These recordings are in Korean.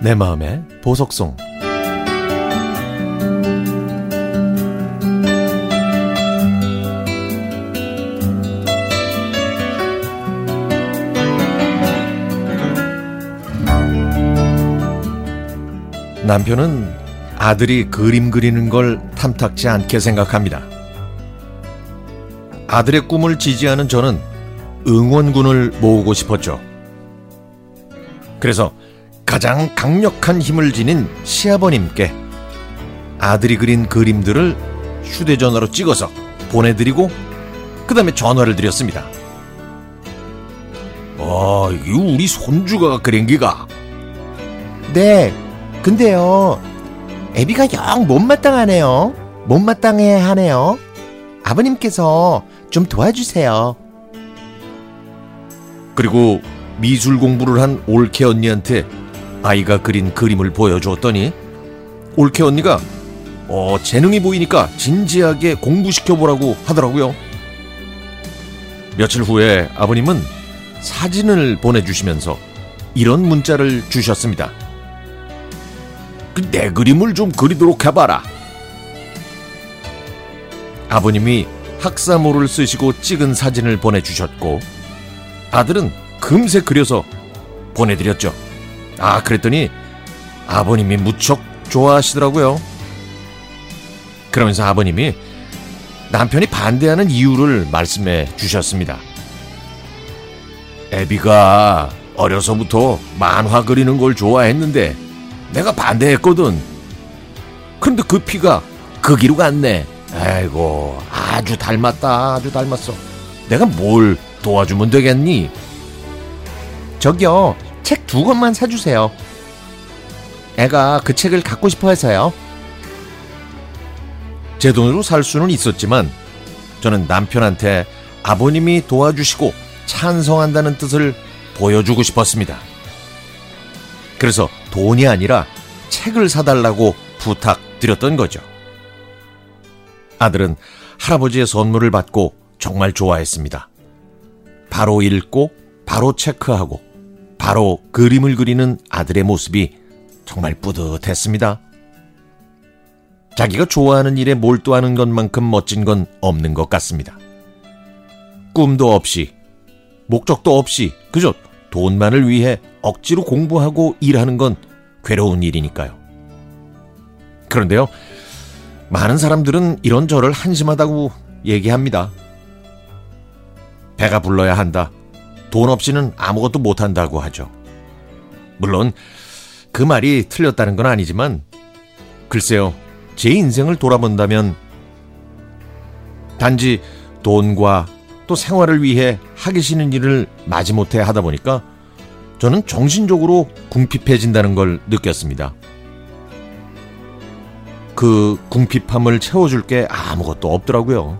내 마음의 보석송 남편은 아들이 그림 그리는 걸 탐탁지 않게 생각합니다. 아들의 꿈을 지지하는 저는 응원군을 모으고 싶었죠. 그래서 가장 강력한 힘을 지닌 시아버님께 아들이 그린 그림들을 휴대전화로 찍어서 보내드리고 그 다음에 전화를 드렸습니다. 아, 이거 우리 손주가 그린 기가? 네, 근데요, 애비가 영 못마땅하네요. 못마땅해 하네요. 아버님께서 좀 도와주세요. 그리고 미술 공부를 한 올케 언니한테 아이가 그린 그림을 보여주었더니 올케 언니가 어, 재능이 보이니까 진지하게 공부시켜보라고 하더라고요. 며칠 후에 아버님은 사진을 보내주시면서 이런 문자를 주셨습니다. 그내 그림을 좀 그리도록 해봐라. 아버님이 학사모를 쓰시고 찍은 사진을 보내주셨고 아들은 금세 그려서 보내드렸죠. 아, 그랬더니 아버님이 무척 좋아하시더라고요. 그러면서 아버님이 남편이 반대하는 이유를 말씀해 주셨습니다. 애비가 어려서부터 만화 그리는 걸 좋아했는데 내가 반대했거든. 근데 그 피가 그 기로 갔네. 아이고, 아주 닮았다. 아주 닮았어. 내가 뭘 도와주면 되겠니? 저기요, 책 두 권만 사주세요. 애가 그 책을 갖고 싶어 해서요. 제 돈으로 살 수는 있었지만 저는 남편한테 아버님이 도와주시고 찬성한다는 뜻을 보여주고 싶었습니다. 그래서 돈이 아니라 책을 사달라고 부탁드렸던 거죠. 아들은 할아버지의 선물을 받고 정말 좋아했습니다. 바로 읽고, 바로 체크하고, 바로 그림을 그리는 아들의 모습이 정말 뿌듯했습니다. 자기가 좋아하는 일에 몰두하는 것만큼 멋진 건 없는 것 같습니다. 꿈도 없이, 목적도 없이, 그저 돈만을 위해 억지로 공부하고 일하는 건 괴로운 일이니까요. 그런데요, 많은 사람들은 이런 저를 한심하다고 얘기합니다. 배가 불러야 한다. 돈 없이는 아무것도 못한다고 하죠. 물론 그 말이 틀렸다는 건 아니지만 글쎄요. 제 인생을 돌아본다면 단지 돈과 또 생활을 위해 하기 싫은 일을 마지못해 하다 보니까 저는 정신적으로 궁핍해진다는 걸 느꼈습니다. 그 궁핍함을 채워줄 게 아무것도 없더라고요.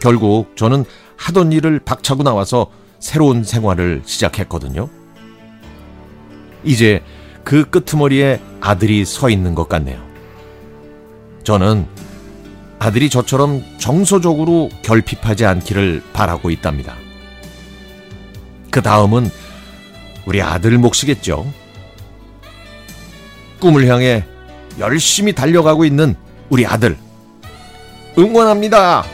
결국 저는 하던 일을 박차고 나와서 새로운 생활을 시작했거든요. 이제 그 끄트머리에 아들이 서 있는 것 같네요. 저는 아들이 저처럼 정서적으로 결핍하지 않기를 바라고 있답니다. 그 다음은 우리 아들 몫이겠죠. 꿈을 향해 열심히 달려가고 있는 우리 아들. 응원합니다!